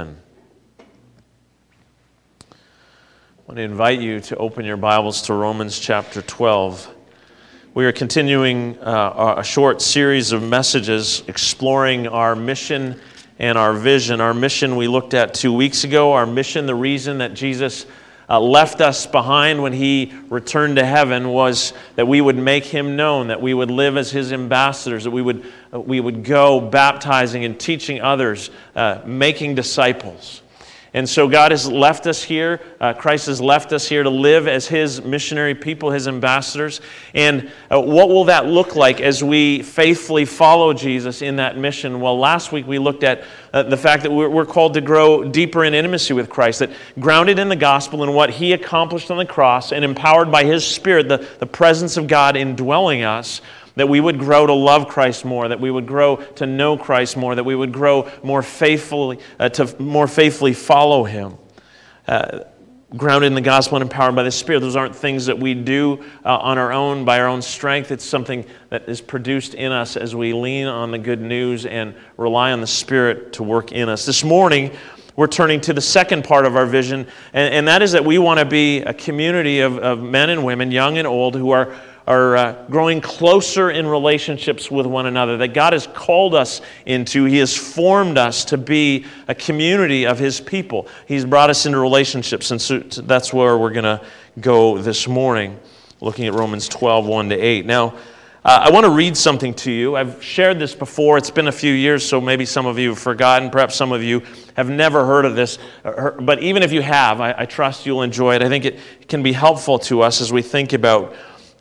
I want to invite you to open your Bibles to Romans chapter 12. We are continuing uh, a short series of messages exploring our mission and our vision. Our mission we looked at two weeks ago, our mission, the reason that Jesus uh, left us behind when he returned to heaven was that we would make him known, that we would live as his ambassadors, that we would, uh, we would go baptizing and teaching others, uh, making disciples. And so God has left us here. Uh, Christ has left us here to live as His missionary people, His ambassadors. And uh, what will that look like as we faithfully follow Jesus in that mission? Well, last week we looked at uh, the fact that we're, we're called to grow deeper in intimacy with Christ, that grounded in the gospel and what He accomplished on the cross and empowered by His Spirit, the, the presence of God indwelling us, that we would grow to love Christ more, that we would grow to know Christ more, that we would grow more faithfully, uh, to more faithfully follow Him. Uh, grounded in the gospel and empowered by the Spirit. Those aren't things that we do uh, on our own, by our own strength. It's something that is produced in us as we lean on the good news and rely on the Spirit to work in us. This morning, we're turning to the second part of our vision, and, and that is that we want to be a community of, of men and women, young and old, who are are uh, growing closer in relationships with one another, that God has called us into. He has formed us to be a community of His people. He's brought us into relationships, and so that's where we're going to go this morning, looking at Romans 12, 1 to 8. Now, uh, I want to read something to you. I've shared this before. It's been a few years, so maybe some of you have forgotten. Perhaps some of you have never heard of this. Uh, but even if you have, I, I trust you'll enjoy it. I think it can be helpful to us as we think about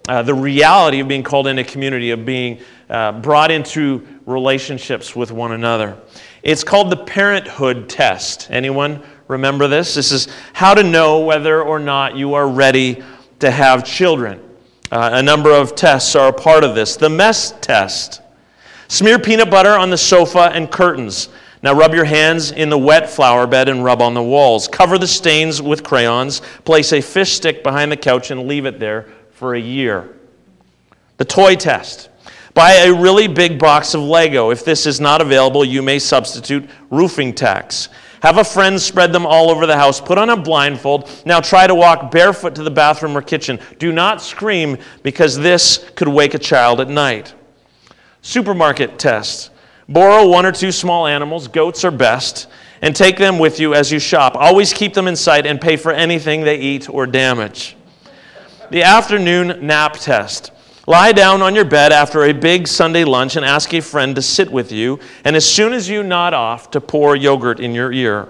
uh, the reality of being called into community, of being uh, brought into relationships with one another. It's called the parenthood test. Anyone remember this? This is how to know whether or not you are ready to have children. Uh, a number of tests are a part of this. The mess test. Smear peanut butter on the sofa and curtains. Now rub your hands in the wet flower bed and rub on the walls. Cover the stains with crayons. Place a fish stick behind the couch and leave it there for a year. The toy test. Buy a really big box of Lego. If this is not available, you may substitute roofing tacks. Have a friend spread them all over the house. Put on a blindfold. Now try to walk barefoot to the bathroom or kitchen. Do not scream because this could wake a child at night. Supermarket test. Borrow one or two small animals, goats are best, and take them with you as you shop. Always keep them in sight and pay for anything they eat or damage the afternoon nap test. Lie down on your bed after a big Sunday lunch and ask a friend to sit with you, and as soon as you nod off, to pour yogurt in your ear.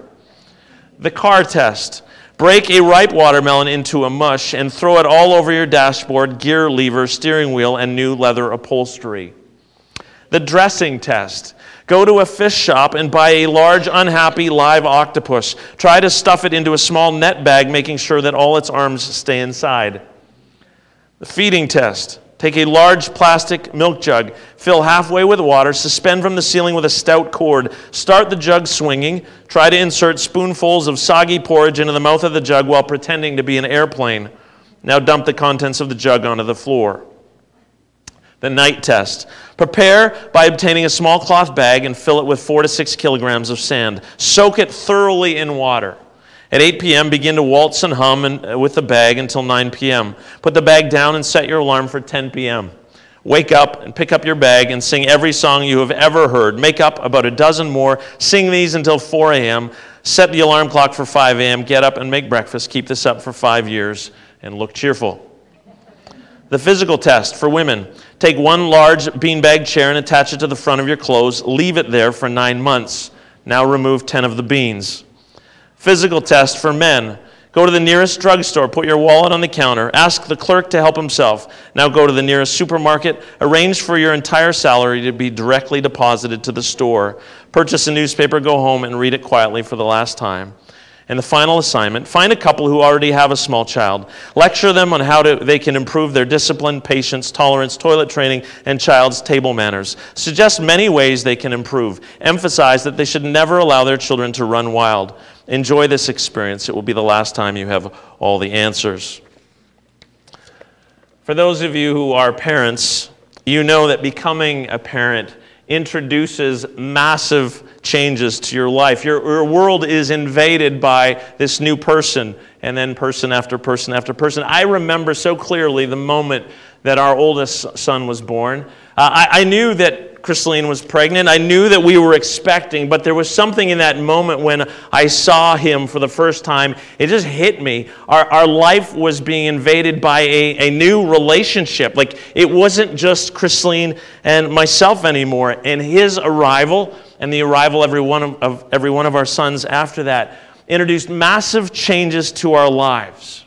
The car test. Break a ripe watermelon into a mush and throw it all over your dashboard, gear lever, steering wheel, and new leather upholstery. The dressing test. Go to a fish shop and buy a large, unhappy live octopus. Try to stuff it into a small net bag, making sure that all its arms stay inside. The feeding test. Take a large plastic milk jug, fill halfway with water, suspend from the ceiling with a stout cord. Start the jug swinging. Try to insert spoonfuls of soggy porridge into the mouth of the jug while pretending to be an airplane. Now dump the contents of the jug onto the floor. The night test. Prepare by obtaining a small cloth bag and fill it with four to six kilograms of sand. Soak it thoroughly in water. At 8 p.m., begin to waltz and hum and, uh, with the bag until 9 p.m. Put the bag down and set your alarm for 10 p.m. Wake up and pick up your bag and sing every song you have ever heard. Make up about a dozen more. Sing these until 4 a.m. Set the alarm clock for 5 a.m. Get up and make breakfast. Keep this up for five years and look cheerful. The physical test for women. Take one large beanbag chair and attach it to the front of your clothes. Leave it there for nine months. Now remove 10 of the beans. Physical test for men. Go to the nearest drugstore, put your wallet on the counter, ask the clerk to help himself. Now go to the nearest supermarket, arrange for your entire salary to be directly deposited to the store. Purchase a newspaper, go home, and read it quietly for the last time. And the final assignment find a couple who already have a small child. Lecture them on how to, they can improve their discipline, patience, tolerance, toilet training, and child's table manners. Suggest many ways they can improve. Emphasize that they should never allow their children to run wild. Enjoy this experience. It will be the last time you have all the answers. For those of you who are parents, you know that becoming a parent introduces massive changes to your life. Your, your, world is invaded by this new person, and then person after person after person. I remember so clearly the moment that our oldest son was born. Uh, I, I knew that Christine was pregnant. I knew that we were expecting, but there was something in that moment when I saw him for the first time. It just hit me. Our, our life was being invaded by a, a new relationship. Like it wasn't just Christine and myself anymore. And his arrival and the arrival every one of, of every one of our sons after that introduced massive changes to our lives.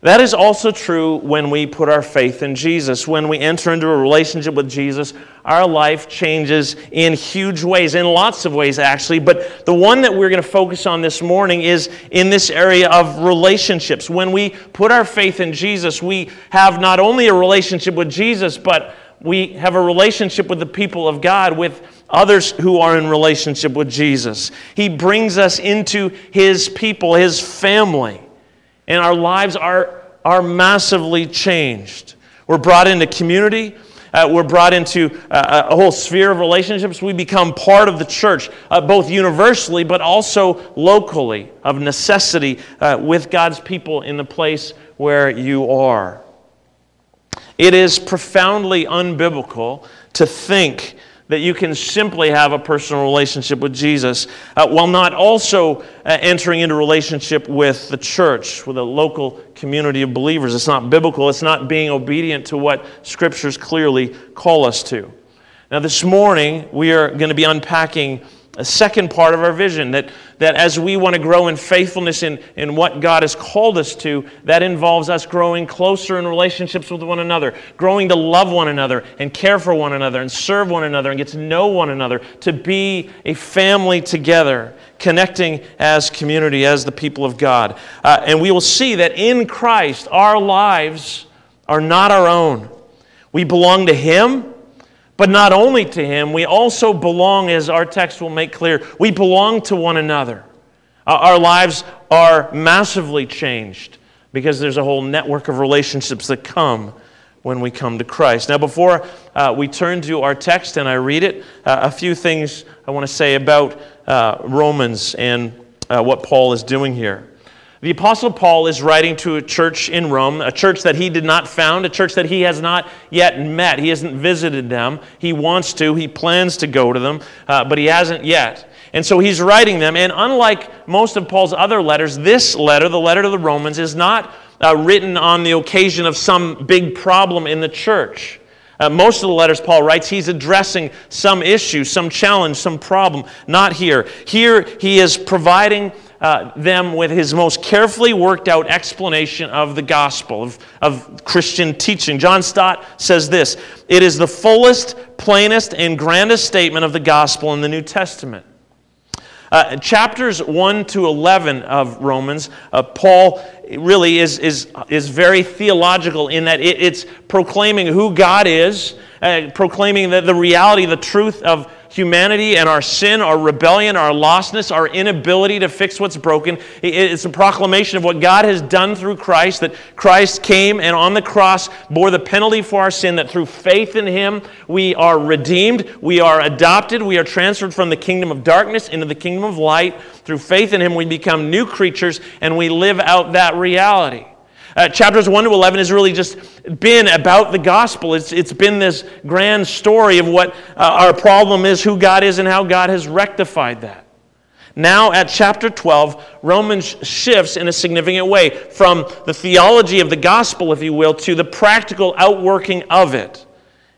That is also true when we put our faith in Jesus. When we enter into a relationship with Jesus, our life changes in huge ways, in lots of ways, actually. But the one that we're going to focus on this morning is in this area of relationships. When we put our faith in Jesus, we have not only a relationship with Jesus, but we have a relationship with the people of God, with others who are in relationship with Jesus. He brings us into His people, His family and our lives are, are massively changed. We're brought into community. Uh, we're brought into uh, a whole sphere of relationships. We become part of the church, uh, both universally but also locally, of necessity, uh, with God's people in the place where you are. It is profoundly unbiblical to think that you can simply have a personal relationship with Jesus uh, while not also uh, entering into relationship with the church, with a local community of believers. It's not biblical. It's not being obedient to what scriptures clearly call us to. Now, this morning, we are going to be unpacking a second part of our vision that, that as we want to grow in faithfulness in, in what God has called us to, that involves us growing closer in relationships with one another, growing to love one another and care for one another and serve one another and get to know one another, to be a family together, connecting as community, as the people of God. Uh, and we will see that in Christ, our lives are not our own. We belong to Him but not only to Him, we also belong, as our text will make clear, we belong to one another. Our lives are massively changed because there's a whole network of relationships that come when we come to Christ. Now, before uh, we turn to our text and I read it, uh, a few things I want to say about uh, Romans and uh, what Paul is doing here. The Apostle Paul is writing to a church in Rome, a church that he did not found, a church that he has not yet met. He hasn't visited them. He wants to, he plans to go to them, uh, but he hasn't yet. And so he's writing them. And unlike most of Paul's other letters, this letter, the letter to the Romans, is not uh, written on the occasion of some big problem in the church. Uh, most of the letters Paul writes, he's addressing some issue, some challenge, some problem. Not here. Here, he is providing uh, them with his most carefully worked out explanation of the gospel, of, of Christian teaching. John Stott says this It is the fullest, plainest, and grandest statement of the gospel in the New Testament. Uh, chapters 1 to 11 of Romans, uh, Paul really is, is, is very theological in that it, it's proclaiming who God is, uh, proclaiming the, the reality, the truth of humanity and our sin, our rebellion, our lostness, our inability to fix what's broken. It's a proclamation of what God has done through Christ, that Christ came and on the cross bore the penalty for our sin, that through faith in Him we are redeemed, we are adopted, we are transferred from the kingdom of darkness into the kingdom of light. Through faith in Him we become new creatures and we live out that reality. Uh, chapters 1 to 11 has really just been about the gospel. It's, it's been this grand story of what uh, our problem is, who God is, and how God has rectified that. Now, at chapter 12, Romans shifts in a significant way from the theology of the gospel, if you will, to the practical outworking of it.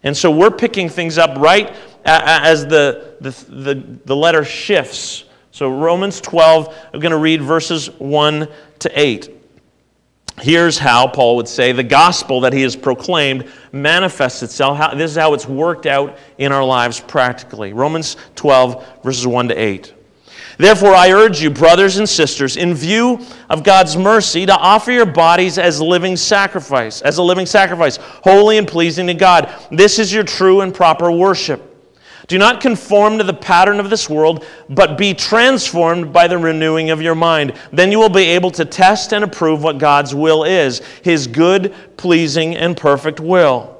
And so we're picking things up right as the, the, the, the letter shifts. So, Romans 12, I'm going to read verses 1 to 8. Here's how Paul would say the gospel that he has proclaimed manifests itself. How, this is how it's worked out in our lives practically. Romans 12, verses 1 to 8. Therefore, I urge you, brothers and sisters, in view of God's mercy, to offer your bodies as living sacrifice, as a living sacrifice, holy and pleasing to God. This is your true and proper worship. Do not conform to the pattern of this world, but be transformed by the renewing of your mind. Then you will be able to test and approve what God's will is, his good, pleasing, and perfect will.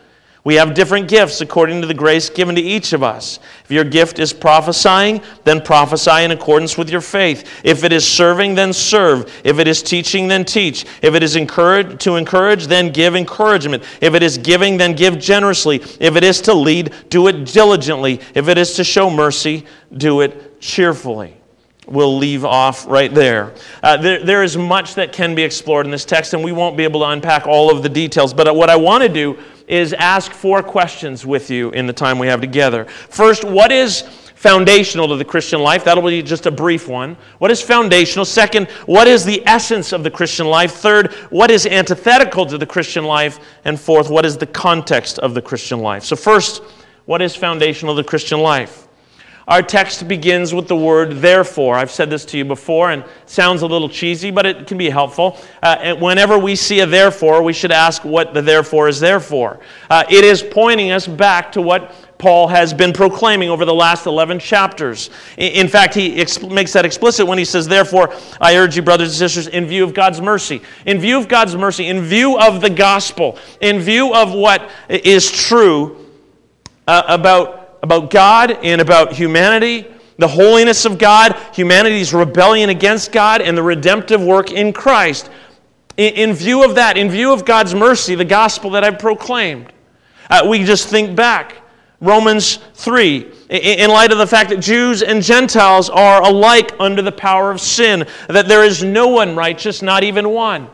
We have different gifts according to the grace given to each of us. If your gift is prophesying, then prophesy in accordance with your faith. If it is serving, then serve. If it is teaching, then teach. If it is encourage, to encourage, then give encouragement. If it is giving, then give generously. If it is to lead, do it diligently. If it is to show mercy, do it cheerfully we'll leave off right there. Uh, there. There is much that can be explored in this text, and we won't be able to unpack all of the details. But what I want to do is ask four questions with you in the time we have together. First, what is foundational to the Christian life? That'll be just a brief one. What is foundational? Second, what is the essence of the Christian life? Third, what is antithetical to the Christian life? And fourth, what is the context of the Christian life? So, first, what is foundational to the Christian life? Our text begins with the word therefore. I've said this to you before and sounds a little cheesy, but it can be helpful. Uh, whenever we see a therefore, we should ask what the therefore is there for. Uh, it is pointing us back to what Paul has been proclaiming over the last 11 chapters. In fact, he exp- makes that explicit when he says, Therefore, I urge you, brothers and sisters, in view of God's mercy, in view of God's mercy, in view of the gospel, in view of what is true uh, about about God and about humanity, the holiness of God, humanity's rebellion against God, and the redemptive work in Christ. In, in view of that, in view of God's mercy, the gospel that I've proclaimed, uh, we just think back. Romans 3, in light of the fact that Jews and Gentiles are alike under the power of sin, that there is no one righteous, not even one.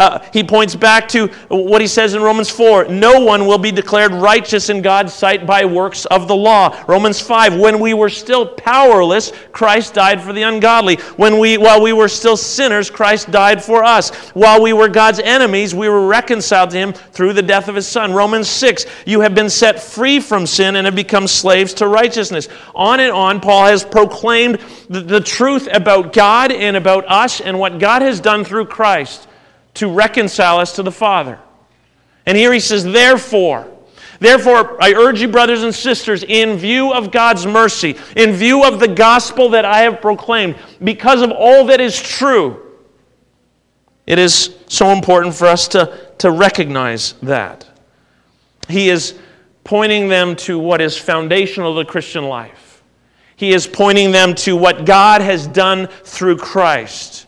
Uh, he points back to what he says in Romans 4 no one will be declared righteous in God's sight by works of the law. Romans 5 when we were still powerless, Christ died for the ungodly. When we, while we were still sinners, Christ died for us. While we were God's enemies, we were reconciled to him through the death of his son. Romans 6 you have been set free from sin and have become slaves to righteousness. On and on, Paul has proclaimed the, the truth about God and about us and what God has done through Christ to reconcile us to the Father. And here he says, therefore, Therefore, I urge you, brothers and sisters, in view of God's mercy, in view of the gospel that I have proclaimed, because of all that is true, it is so important for us to, to recognize that. He is pointing them to what is foundational to the Christian life. He is pointing them to what God has done through Christ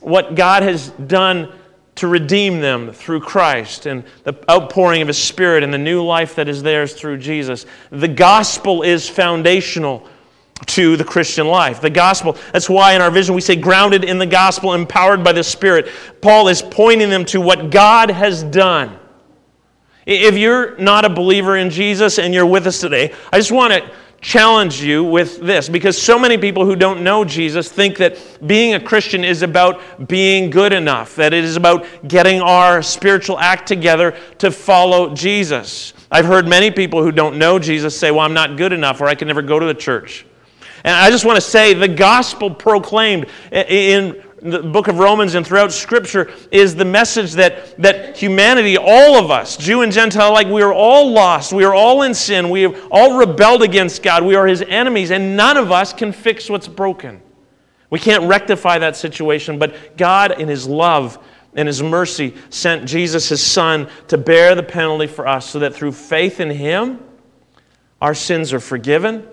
what God has done to redeem them through Christ and the outpouring of His Spirit and the new life that is theirs through Jesus. The gospel is foundational to the Christian life. The gospel, that's why in our vision we say grounded in the gospel, empowered by the Spirit. Paul is pointing them to what God has done. If you're not a believer in Jesus and you're with us today, I just want to challenge you with this because so many people who don't know Jesus think that being a Christian is about being good enough, that it is about getting our spiritual act together to follow Jesus. I've heard many people who don't know Jesus say, Well, I'm not good enough, or I can never go to the church. And I just want to say the gospel proclaimed in the book of Romans and throughout Scripture is the message that, that humanity, all of us, Jew and Gentile alike, we are all lost. We are all in sin. We have all rebelled against God. We are His enemies, and none of us can fix what's broken. We can't rectify that situation, but God, in His love and His mercy, sent Jesus, His Son, to bear the penalty for us so that through faith in Him, our sins are forgiven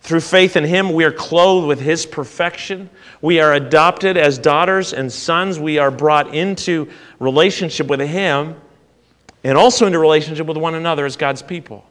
through faith in Him, we are clothed with His perfection. We are adopted as daughters and sons. We are brought into relationship with Him and also into relationship with one another as God's people.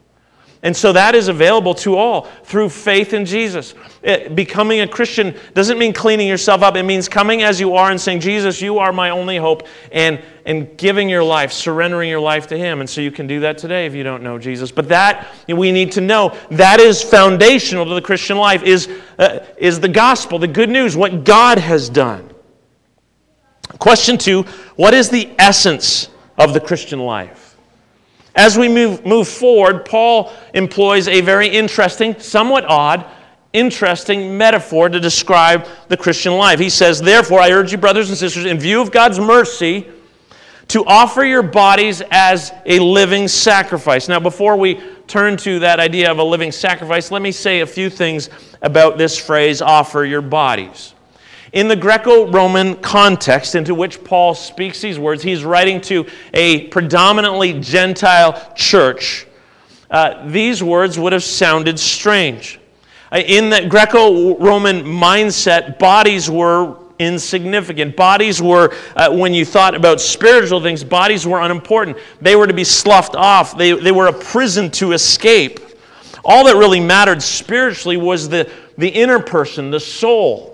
And so that is available to all through faith in Jesus. It, eh, becoming a Christian doesn't mean cleaning yourself up. It means coming as you are and saying, Jesus, you are my only hope, and, and giving your life, surrendering your life to Him. And so you can do that today if you don't know Jesus. But that, we need to know, that is foundational to the Christian life, is, uh, is the gospel, the good news, what God has done. Question two What is the essence of the Christian life? As we move, move forward, Paul employs a very interesting, somewhat odd, interesting metaphor to describe the Christian life. He says, Therefore, I urge you, brothers and sisters, in view of God's mercy, to offer your bodies as a living sacrifice. Now, before we turn to that idea of a living sacrifice, let me say a few things about this phrase, offer your bodies. In the Greco Roman context into which Paul speaks these words, he's writing to a predominantly Gentile church. Uh, these words would have sounded strange. Uh, in the Greco Roman mindset, bodies were insignificant. Bodies were, uh, when you thought about spiritual things, bodies were unimportant. They were to be sloughed off, they, they were a prison to escape. All that really mattered spiritually was the, the inner person, the soul.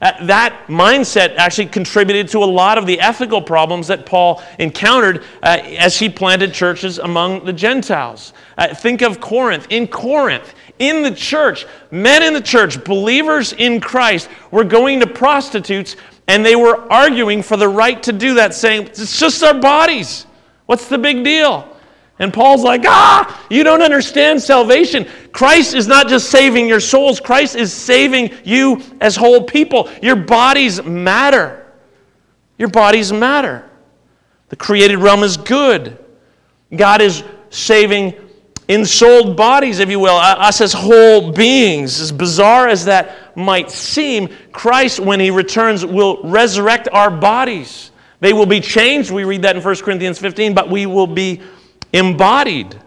Uh, that mindset actually contributed to a lot of the ethical problems that Paul encountered uh, as he planted churches among the Gentiles. Uh, think of Corinth. In Corinth, in the church, men in the church, believers in Christ, were going to prostitutes and they were arguing for the right to do that, saying, It's just our bodies. What's the big deal? And Paul's like, ah, you don't understand salvation. Christ is not just saving your souls, Christ is saving you as whole people. Your bodies matter. Your bodies matter. The created realm is good. God is saving ensouled bodies, if you will, us as whole beings. As bizarre as that might seem, Christ, when he returns, will resurrect our bodies. They will be changed. We read that in 1 Corinthians 15, but we will be embodied.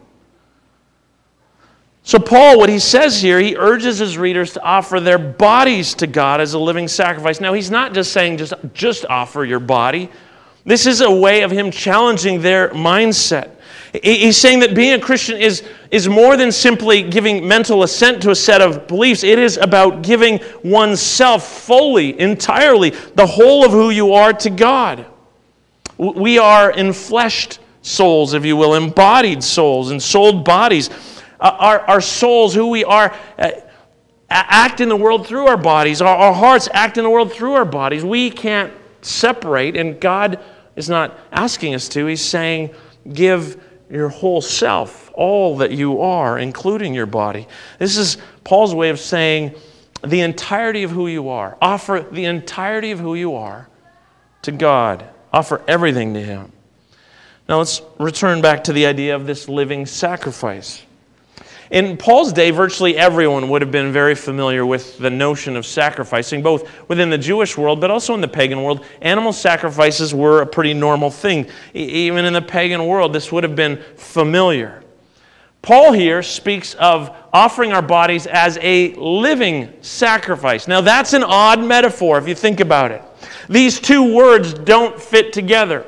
So, Paul, what he says here, he urges his readers to offer their bodies to God as a living sacrifice. Now, he's not just saying just, just offer your body. This is a way of him challenging their mindset. He's saying that being a Christian is, is more than simply giving mental assent to a set of beliefs. It is about giving oneself fully, entirely, the whole of who you are to God. We are enfleshed souls, if you will, embodied souls, and ensouled bodies. Uh, our, our souls, who we are, uh, act in the world through our bodies. Our, our hearts act in the world through our bodies. We can't separate, and God is not asking us to. He's saying, give your whole self, all that you are, including your body. This is Paul's way of saying the entirety of who you are. Offer the entirety of who you are to God, offer everything to Him. Now let's return back to the idea of this living sacrifice. In Paul's day, virtually everyone would have been very familiar with the notion of sacrificing, both within the Jewish world but also in the pagan world. Animal sacrifices were a pretty normal thing. Even in the pagan world, this would have been familiar. Paul here speaks of offering our bodies as a living sacrifice. Now, that's an odd metaphor if you think about it. These two words don't fit together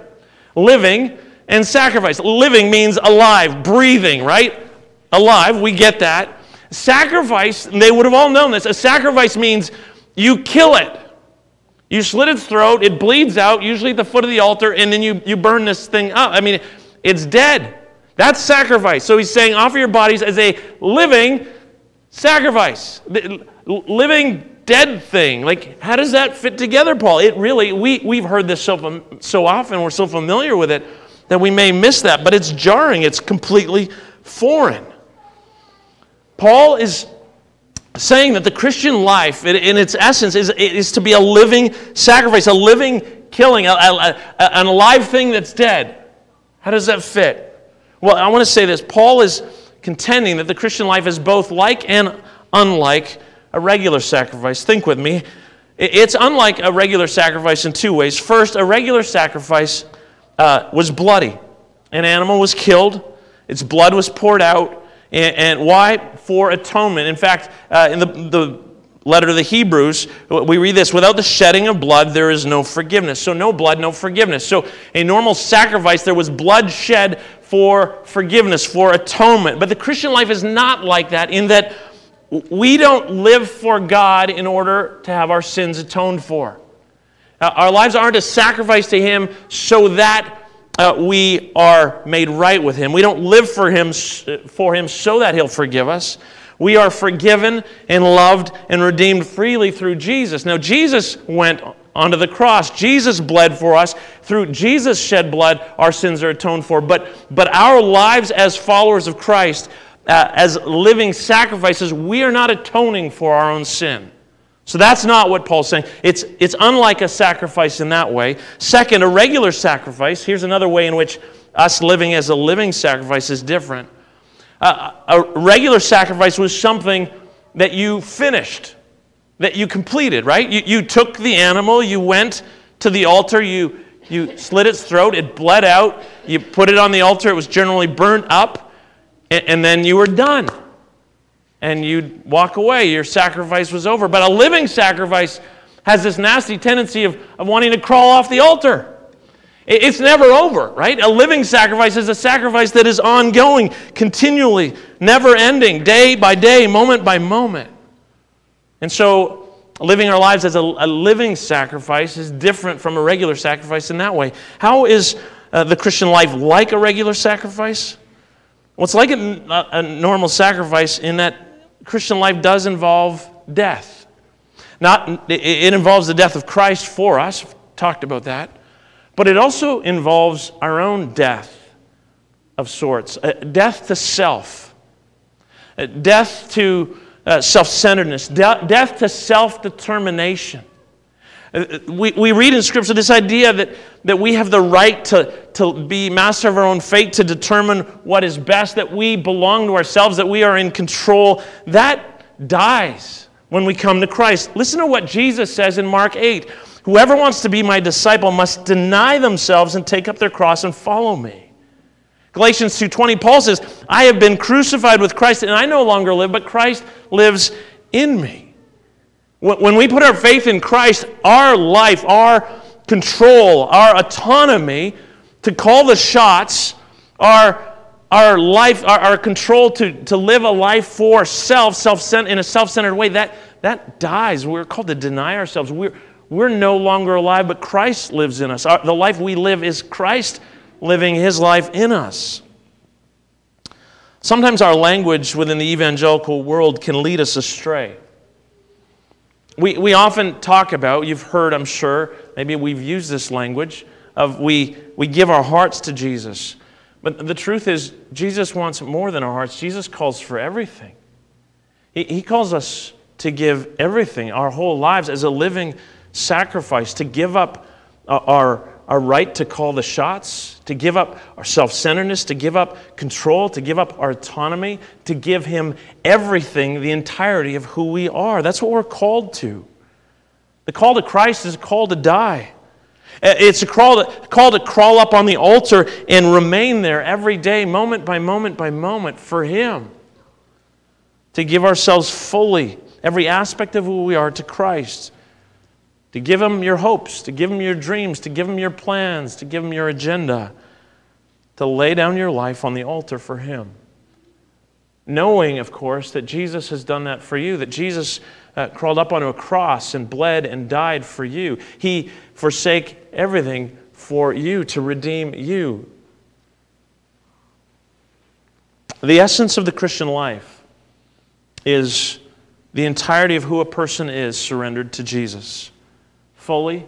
living and sacrifice. Living means alive, breathing, right? alive. We get that. Sacrifice, they would have all known this. A sacrifice means you kill it. You slit its throat, it bleeds out, usually at the foot of the altar, and then you, you burn this thing up. I mean, it's dead. That's sacrifice. So he's saying, offer your bodies as a living sacrifice. Living dead thing. Like, how does that fit together, Paul? It really, we, we've heard this so, so often, we're so familiar with it that we may miss that, but it's jarring. It's completely foreign. Paul is saying that the Christian life, in its essence, is, is to be a living sacrifice, a living killing, a, a, a, an alive thing that's dead. How does that fit? Well, I want to say this. Paul is contending that the Christian life is both like and unlike a regular sacrifice. Think with me. It's unlike a regular sacrifice in two ways. First, a regular sacrifice uh, was bloody. An animal was killed, its blood was poured out, and, and why? For atonement. In fact, uh, in the, the letter to the Hebrews, we read this without the shedding of blood, there is no forgiveness. So, no blood, no forgiveness. So, a normal sacrifice, there was blood shed for forgiveness, for atonement. But the Christian life is not like that in that we don't live for God in order to have our sins atoned for. Uh, our lives aren't a sacrifice to Him so that uh, we are made right with him. We don't live for him for him so that he'll forgive us. We are forgiven and loved and redeemed freely through Jesus. Now Jesus went onto the cross. Jesus bled for us. Through Jesus shed blood, our sins are atoned for. But but our lives as followers of Christ uh, as living sacrifices, we are not atoning for our own sin. So that's not what Paul's saying. It's, it's unlike a sacrifice in that way. Second, a regular sacrifice. Here's another way in which us living as a living sacrifice is different. Uh, a regular sacrifice was something that you finished, that you completed, right? You, you took the animal, you went to the altar, you, you slit its throat, it bled out, you put it on the altar, it was generally burnt up, and, and then you were done. And you'd walk away, your sacrifice was over. But a living sacrifice has this nasty tendency of, of wanting to crawl off the altar. It's never over, right? A living sacrifice is a sacrifice that is ongoing, continually, never ending, day by day, moment by moment. And so, living our lives as a, a living sacrifice is different from a regular sacrifice in that way. How is uh, the Christian life like a regular sacrifice? Well, it's like a, a normal sacrifice in that Christian life does involve death. Not, it involves the death of Christ for us. Talked about that. But it also involves our own death of sorts uh, death to self, uh, death to uh, self centeredness, death to self determination. Uh, we, we read in Scripture this idea that, that we have the right to, to be master of our own fate, to determine what is best, that we belong to ourselves, that we are in control. That dies when we come to Christ. Listen to what Jesus says in Mark 8 Whoever wants to be my disciple must deny themselves and take up their cross and follow me. Galatians 2:20 Paul says, "I have been crucified with Christ and I no longer live, but Christ lives in me." When we put our faith in Christ, our life, our control, our autonomy to call the shots, our, our life, our, our control to, to live a life for self, self in a self centered way, that, that dies. We're called to deny ourselves. We're, we're no longer alive, but Christ lives in us. Our, the life we live is Christ living his life in us. Sometimes our language within the evangelical world can lead us astray. We, we often talk about, you've heard, I'm sure, maybe we've used this language of we, we give our hearts to Jesus. But the truth is, Jesus wants more than our hearts. Jesus calls for everything. He, he calls us to give everything, our whole lives, as a living sacrifice, to give up uh, our, our right to call the shots, to give up our self centeredness, to give up control, to give up our autonomy, to give Him everything, the entirety of who we are. That's what we're called to. The call to Christ is a call to die. Uh, it's a call to, call to crawl up on the altar and remain there every day, moment by moment by moment, for Him. To give ourselves fully, every aspect of who we are, to Christ to give him your hopes, to give him your dreams, to give him your plans, to give him your agenda, to lay down your life on the altar for him. Knowing, of course, that Jesus has done that for you, that Jesus uh, crawled up onto a cross and bled and died for you. He forsake everything for you to redeem you. The essence of the Christian life is the entirety of who a person is surrendered to Jesus fully,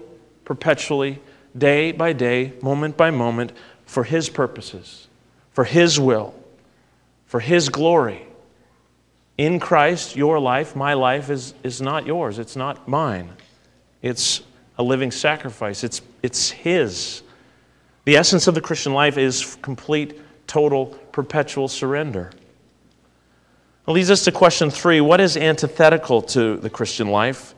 perpetually, day by day, moment by moment, for His purposes, for His will, for His glory. In Christ, your life, my life, is, is not yours. It's not mine. It's a living sacrifice. It's, it's His. The essence of the Christian life is complete, total, perpetual surrender. It leads us to question three what is antithetical to the Christian life?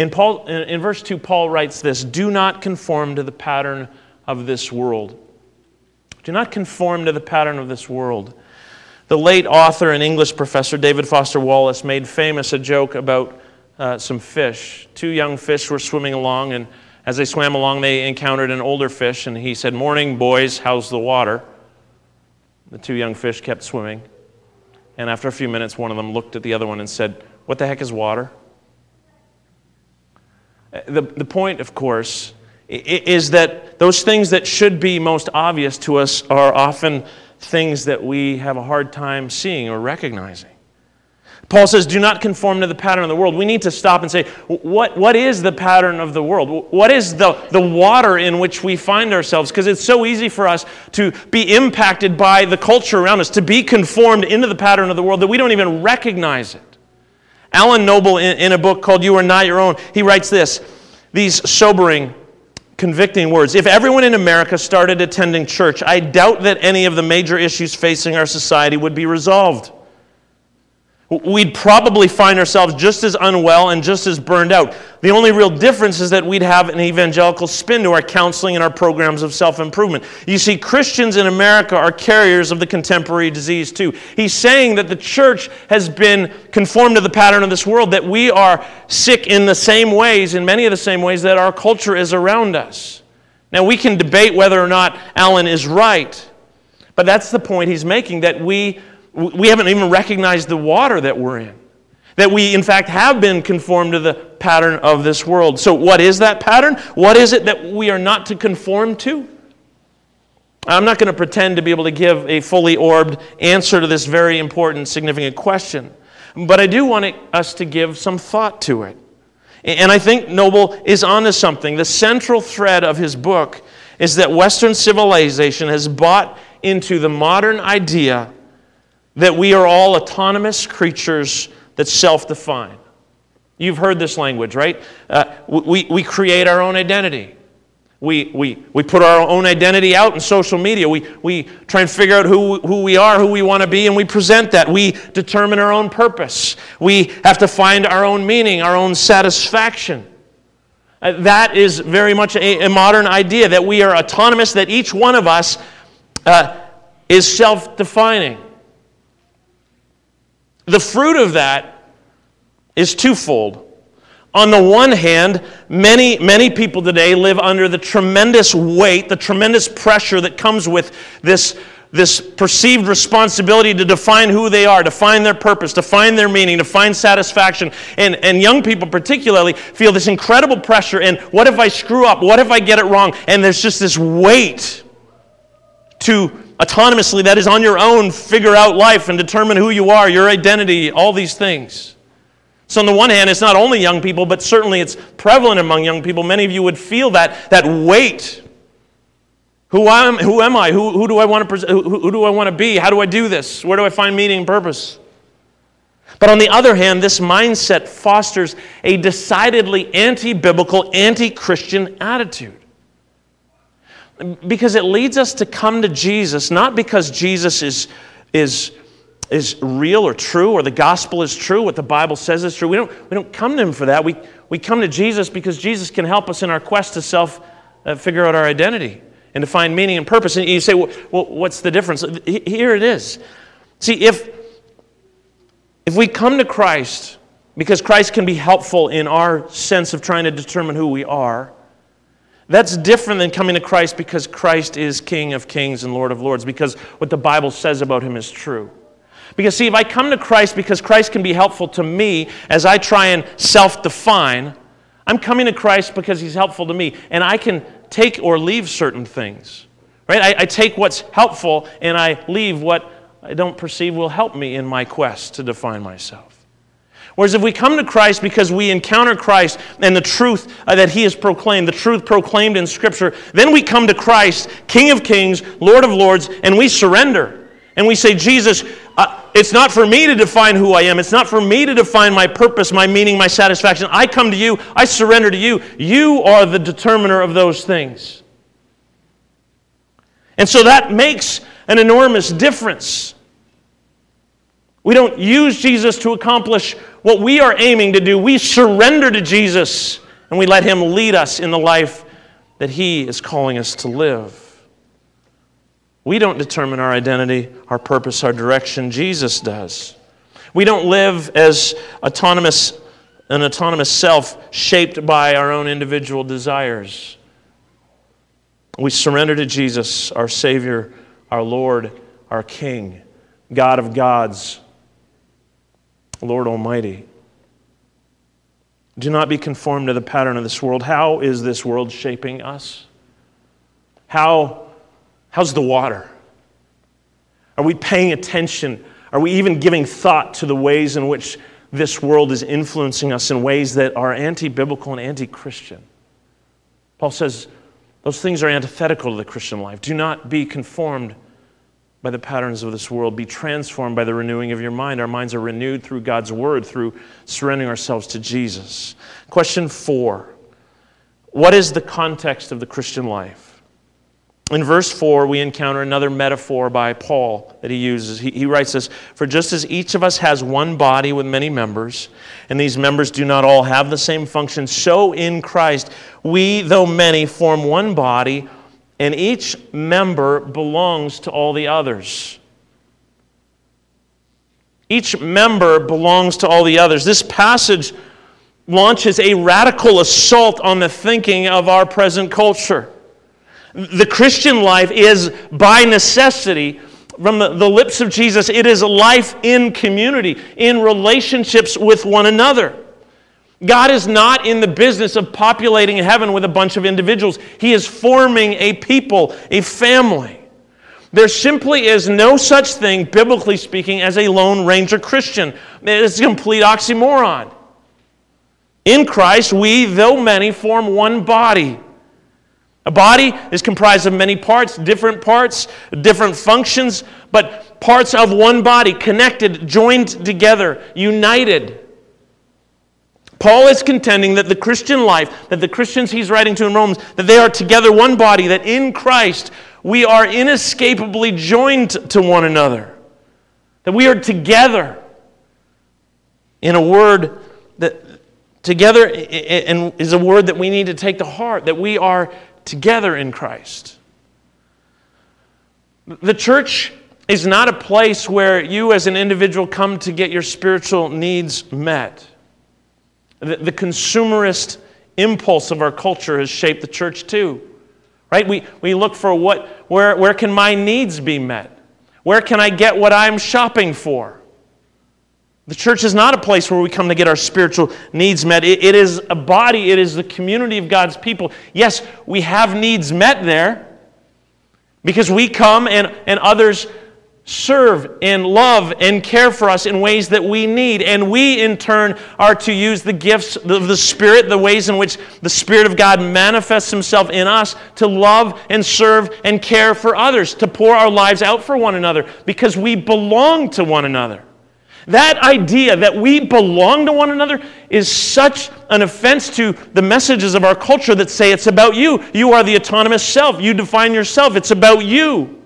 In, Paul, in, verse 2, Paul writes this Do not conform to the pattern of this world. Do not conform to the pattern of this world. The late author and English professor David Foster Wallace made famous a joke about uh, some fish. Two young fish were swimming along, and as they swam along, they encountered an older fish, and he said, Morning, boys, how's the water? The two young fish kept swimming. And after a few minutes, one of them looked at the other one and said, What the heck is water? Uh, the, the point, of course, is that those things that should be most obvious to us are often things that we have a hard time seeing or recognizing. Paul says, Do not conform to the pattern of the world. We need to stop and say, What, what is the pattern of the world? What is the, the water in which we find ourselves? Because it's so easy for us to be impacted by the culture around us, to be conformed into the pattern of the world that we don't even recognize it. Alan Noble, in, in a book called You Are Not Your Own, he writes this these sobering, convicting words. If everyone in America started attending church, I doubt that any of the major issues facing our society would be resolved we'd probably find ourselves just as unwell and just as burned out. The only real difference is that we'd have an evangelical spin to our counseling and our programs of self improvement. You see, Christians in America are carriers of the contemporary disease too. He's saying that the church has been conformed to the pattern of this world, that we are sick in the same ways, in many of the same ways that our culture is around us. Now, we can debate whether or not Alan is right, but that's the point he's making that we we haven't even recognized the water that we're in. That we, in fact, have been conformed to the pattern of this world. So, what is that pattern? What is it that we are not to conform to? I'm not going to pretend to be able to give a fully orbed answer to this very important, significant question, but I do want us to give some thought to it. And I think Noble is onto something. The central thread of his book is that Western civilization has bought into the modern idea that we are all autonomous creatures that self define. You've heard this language, right? Uh, we, we create our own identity. We, we, we put our own identity out in social media. We, we try and figure out who, who we are, who we want to be, and we present that. We determine our own purpose. We have to find our own meaning, our own satisfaction. Uh, that is very much a, a, modern idea that we are autonomous, that each one of us uh, is self defining. The fruit of that is twofold. On the one hand, many, many people today live under the tremendous weight, the tremendous pressure that comes with this, this perceived responsibility to define who they are, to find their purpose, to find their meaning, to find satisfaction. And, and young people, particularly, feel this incredible pressure. And what if I screw up? What if I get it wrong? And there's just this weight to autonomously, that is on your own, figure out life and determine who you are, your identity, all these things. So, on the one hand, it's not only young people, but certainly it's prevalent among young people. Many of you would feel that, that weight. Who am, who am I? Who, who do I want to who, who do I want to be? How do I do this? Where do I find meaning and purpose? But on the other hand, this mindset fosters a decidedly anti biblical, anti Christian attitude because it leads us to come to Jesus, not because Jesus is, is, is real or true or the gospel is true, what the Bible says is true. We don't, we don't come to Him for that. We, we come to Jesus because Jesus can help us in our quest to self uh, figure out our identity and to find meaning and purpose. And you say, well, well, what's the difference? Here it is. See, if, if we come to Christ because Christ can be helpful in our sense of trying to determine who we are, that's different than coming to Christ because Christ is King of kings and Lord of lords, because what the Bible says about him is true. Because, see, if I come to Christ because Christ can be helpful to me as I try and self define, I'm coming to Christ because he's helpful to me, and I can take or leave certain things. Right? I, I take what's helpful and I leave what I don't perceive will help me in my quest to define myself. Whereas if we come to Christ because we encounter Christ and the truth uh, that He has proclaimed, the truth proclaimed in Scripture, then we come to Christ, King of Kings, Lord of Lords, and we surrender. And we say, Jesus, uh, it's not for me to define who I am. It's not for me to define my purpose, my meaning, my satisfaction. I come to you. I surrender to you. You are the determiner of those things. And so that makes an enormous difference. We don't use Jesus to accomplish what we are aiming to do. We surrender to Jesus and we let Him lead us in the life that He is calling us to live. We don't determine our identity, our purpose, our direction. Jesus does. We don't live as autonomous, an autonomous self shaped by our own individual desires. We surrender to Jesus, our Savior, our Lord, our King, God of gods, Lord Almighty. Do not be conformed to the pattern of this world. How is this world shaping us? How, how's the water? Are we paying attention? Are we even giving thought to the ways in which this world is influencing us in ways that are anti biblical and anti Christian? Paul says those things are antithetical to the Christian life. Do not be conformed by the patterns of this world. Be transformed by the renewing of your mind. Our minds are renewed through God's word, through surrendering ourselves to Jesus. Question four What is the context of the Christian life? In verse 4, we encounter another metaphor by Paul that he uses. He, he, writes this For just as each of us has one body with many members, and these members do not all have the same function, so in Christ, we, though many, form one body, and each member belongs to all the others. Each member belongs to all the others. This passage launches a radical assault on the thinking of our present culture. The Christian life is by necessity, from the, lips of Jesus, it is a life in community, in relationships with one another. God is not in the business of populating heaven with a bunch of individuals. He is forming a people, a family. There simply is no such thing, biblically speaking, as a Lone Ranger Christian. It's a complete oxymoron. In Christ, we, though many, form one body. A body is comprised of many parts, different parts, different functions, but parts of one body, connected, joined together, united. Paul is contending that the Christian life, that the Christians he's writing to in Romans, that they are together one body, that in Christ we are inescapably joined to one another, that we are together in a word that together is a word that we need to take to heart, that we are together in Christ. The church is not a place where you as an individual come to get your spiritual needs met. The, the consumerist impulse of our culture has shaped the church too. Right? We, we look for what, where, where can my needs be met? Where can I get what I'm shopping for? The church is not a place where we come to get our spiritual needs met. It, it is a body, it is the community of God's people. Yes, we have needs met there because we come and, and others serve and love and care for us in ways that we need. And we, in turn, are to use the gifts of the Spirit, the ways in which the Spirit of God manifests Himself in us to love and serve and care for others, to pour our lives out for one another because we belong to one another. That idea that we belong to one another is such an offense to the messages of our culture that say it's about you. You are the autonomous self. You define yourself. It's about you.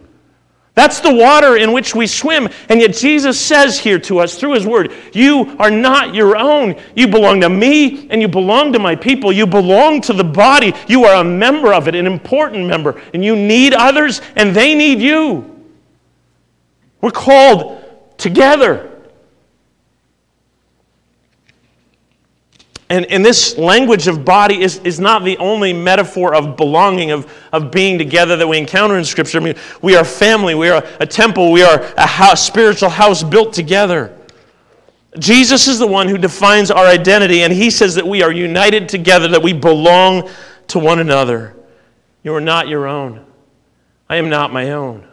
That's the water in which we swim. And yet Jesus says here to us through his word, you are not your own. You belong to me and you belong to my people. You belong to the body. You are a member of it, an important member. And you need others and they need you. We're called together. And, and this language of body is, is not the only metaphor of belonging, of, of being together that we encounter in Scripture. I mean, we are family, we are a temple, we are a house, spiritual house built together. Jesus is the one who defines our identity, and he says that we are united together, that we belong to one another. You are not your own. I am not my own.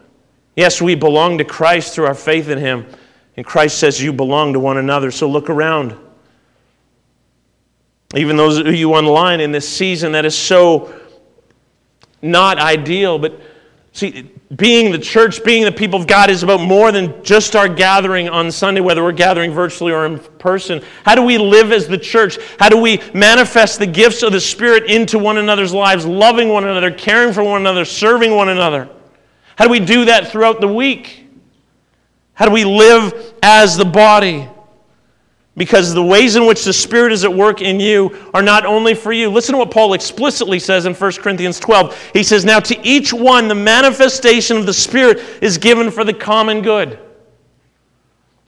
Yes, we belong to Christ through our faith in him, and Christ says you belong to one another. So look around. Even those of you online in this season that is so not ideal, but see, being the church, being the people of God is about more than just our gathering on Sunday, whether we're gathering virtually or in person. How do we live as the church? How do we manifest the gifts of the Spirit into one another's lives, loving one another, caring for one another, serving one another? How do we do that throughout the week? How do we live as the body? Because the ways in which the Spirit is at work in you are not only for you. Listen to what Paul explicitly says in 1 Corinthians 12. He says, Now to each one, the manifestation of the Spirit is given for the common good.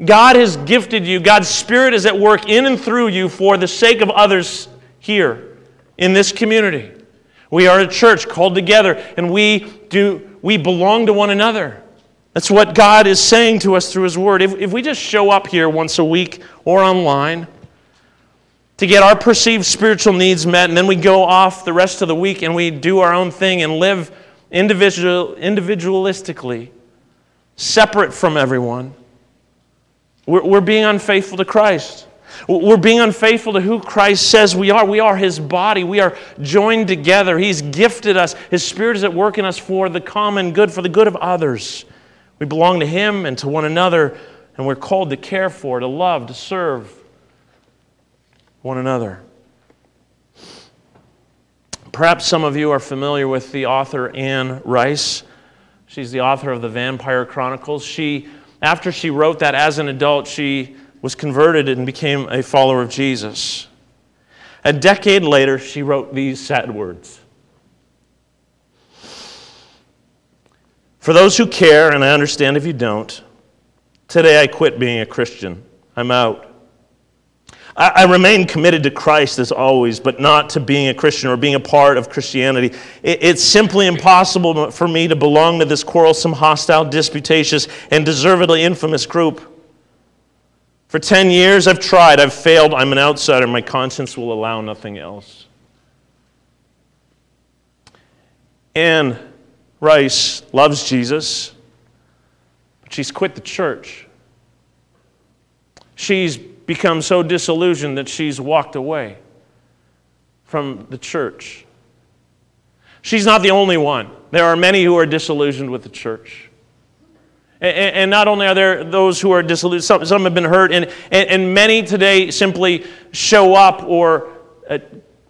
God has gifted you, God's Spirit is at work in and through you for the sake of others here in this community. We are a church called together, and we, do, we belong to one another. That's what God is saying to us through His Word. If, if we just show up here once a week or online to get our perceived spiritual needs met, and then we go off the rest of the week and we do our own thing and live individual, individualistically, separate from everyone, We're, we're being unfaithful to Christ. We're being unfaithful to who Christ says we are. We are His body. We are joined together. He's gifted us. His Spirit is at work in us for the common good, for the good of others. We belong to Him and to one another, and we're called to care for, to love, to serve one another. Perhaps some of you are familiar with the author Anne Rice. She's the author of the Vampire Chronicles. She, after she wrote that as an adult, she was converted and became a follower of Jesus. A decade later, she wrote these sad words For those who care, and I understand if you don't, today I quit being a Christian. I'm out. I, I remain committed to Christ as always, but not to being a Christian or being a part of Christianity. It, it's simply impossible for me to belong to this quarrelsome, hostile, disputatious, and deservedly infamous group. For 10 years I've tried, I've failed, I'm an outsider, my conscience will allow nothing else. Anne Rice loves Jesus, but she's quit the church. She's become so disillusioned that she's walked away from the church. She's not the only one. There are many who are disillusioned with the church. And, not only are there those who are disillusioned, some, have been hurt, and, and, and many today simply show up or, uh,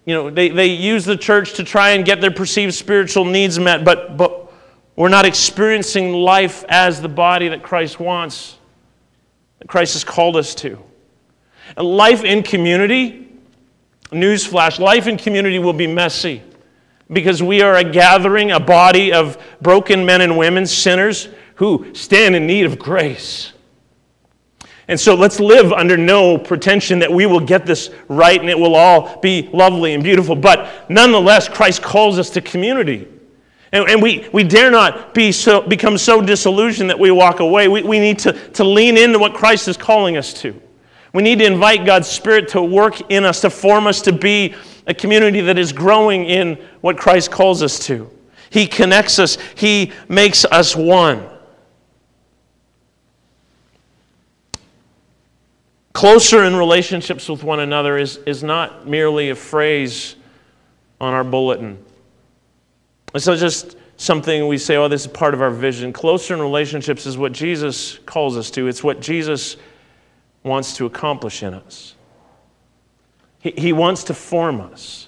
you know, they, they use the church to try and get their perceived spiritual needs met, but, but we're not experiencing life as the body that Christ wants, that Christ has called us to. And life in community, newsflash, life in community will be messy because we are a gathering, a body of broken men and women, sinners who stand in need of grace. And so let's live under no pretension that we will get this right and it will all be lovely and beautiful. But nonetheless, Christ calls us to community. And, and we, we dare not be so, become so disillusioned that we walk away. We, we need to, to lean into what Christ is calling us to. We need to invite God's Spirit to work in us, to form us to be a community that is growing in what Christ calls us to. He connects us, He makes us one. Closer in relationships with one another is, is not merely a phrase on our bulletin. It's not just something we say, oh, this is part of our vision. Closer in relationships is what Jesus calls us to, it's what Jesus wants to accomplish in us. He, he wants to form us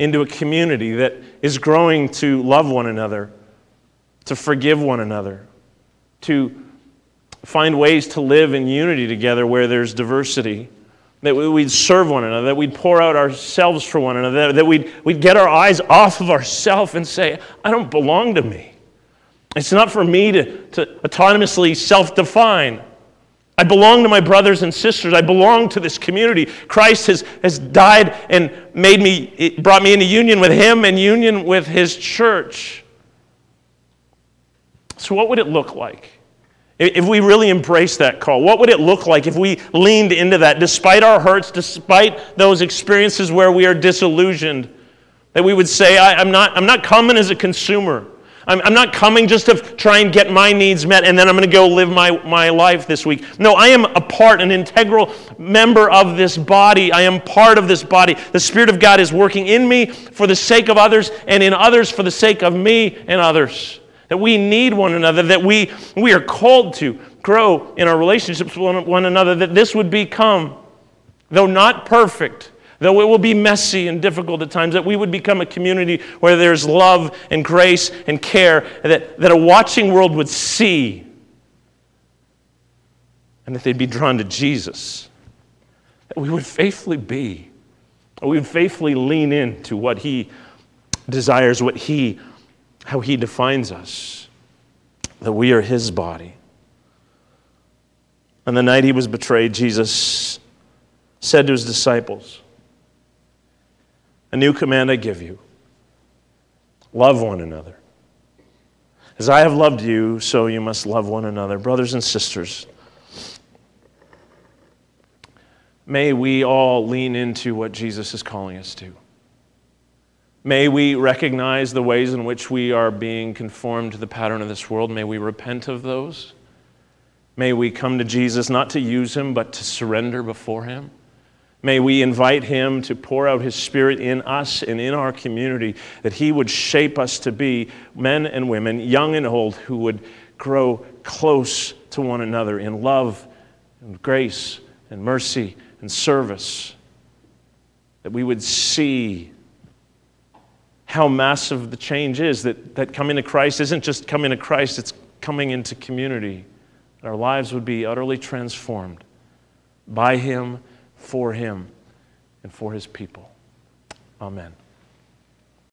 into a community that is growing to love one another, to forgive one another, to find ways to live in unity together where there's diversity. That we'd serve one another, that we'd pour out ourselves for one another, that we'd, we'd get our eyes off of ourselves and say, I don't belong to me. It's not for me to, to autonomously self define. I belong to my brothers and sisters. I belong to this community. Christ has, has died and made me, brought me into union with Him and union with His church. So, what would it look like if we really embraced that call, what would it look like if we leaned into that, despite our hurts, despite those experiences where we are disillusioned? That we would say, I, am not, I'm not coming as a consumer. I'm, I'm not coming just to try and get my needs met and then I'm going to go live my, my life this week. No, I am a part, an integral member of this body. I am part of this body. The Spirit of God is working in me for the sake of others and in others for the sake of me and others that we need one another, that we, we are called to grow in our relationships with one another, that this would become, though not perfect, though it will be messy and difficult at times, that we would become a community where there's love and grace and care, that, that a watching world would see, and that they'd be drawn to Jesus. That we would faithfully be, we would faithfully lean into what He desires, what He how he defines us that we are his body. On the night he was betrayed, Jesus said to his disciples, A new command I give you love one another. As I have loved you, so you must love one another. Brothers and sisters, may we all lean into what Jesus is calling us to. May we recognize the ways in which we are being conformed to the pattern of this world. May we repent of those. May we come to Jesus not to use him, but to surrender before him. May we invite him to pour out his spirit in us and in our community, that he would shape us to be men and women, young and old, who would grow close to one another in love and grace and mercy and service. That we would see how massive the change is, that, that coming to Christ isn't just coming to Christ, it's coming into community. Our lives would be utterly transformed by him for him and for his people. Amen.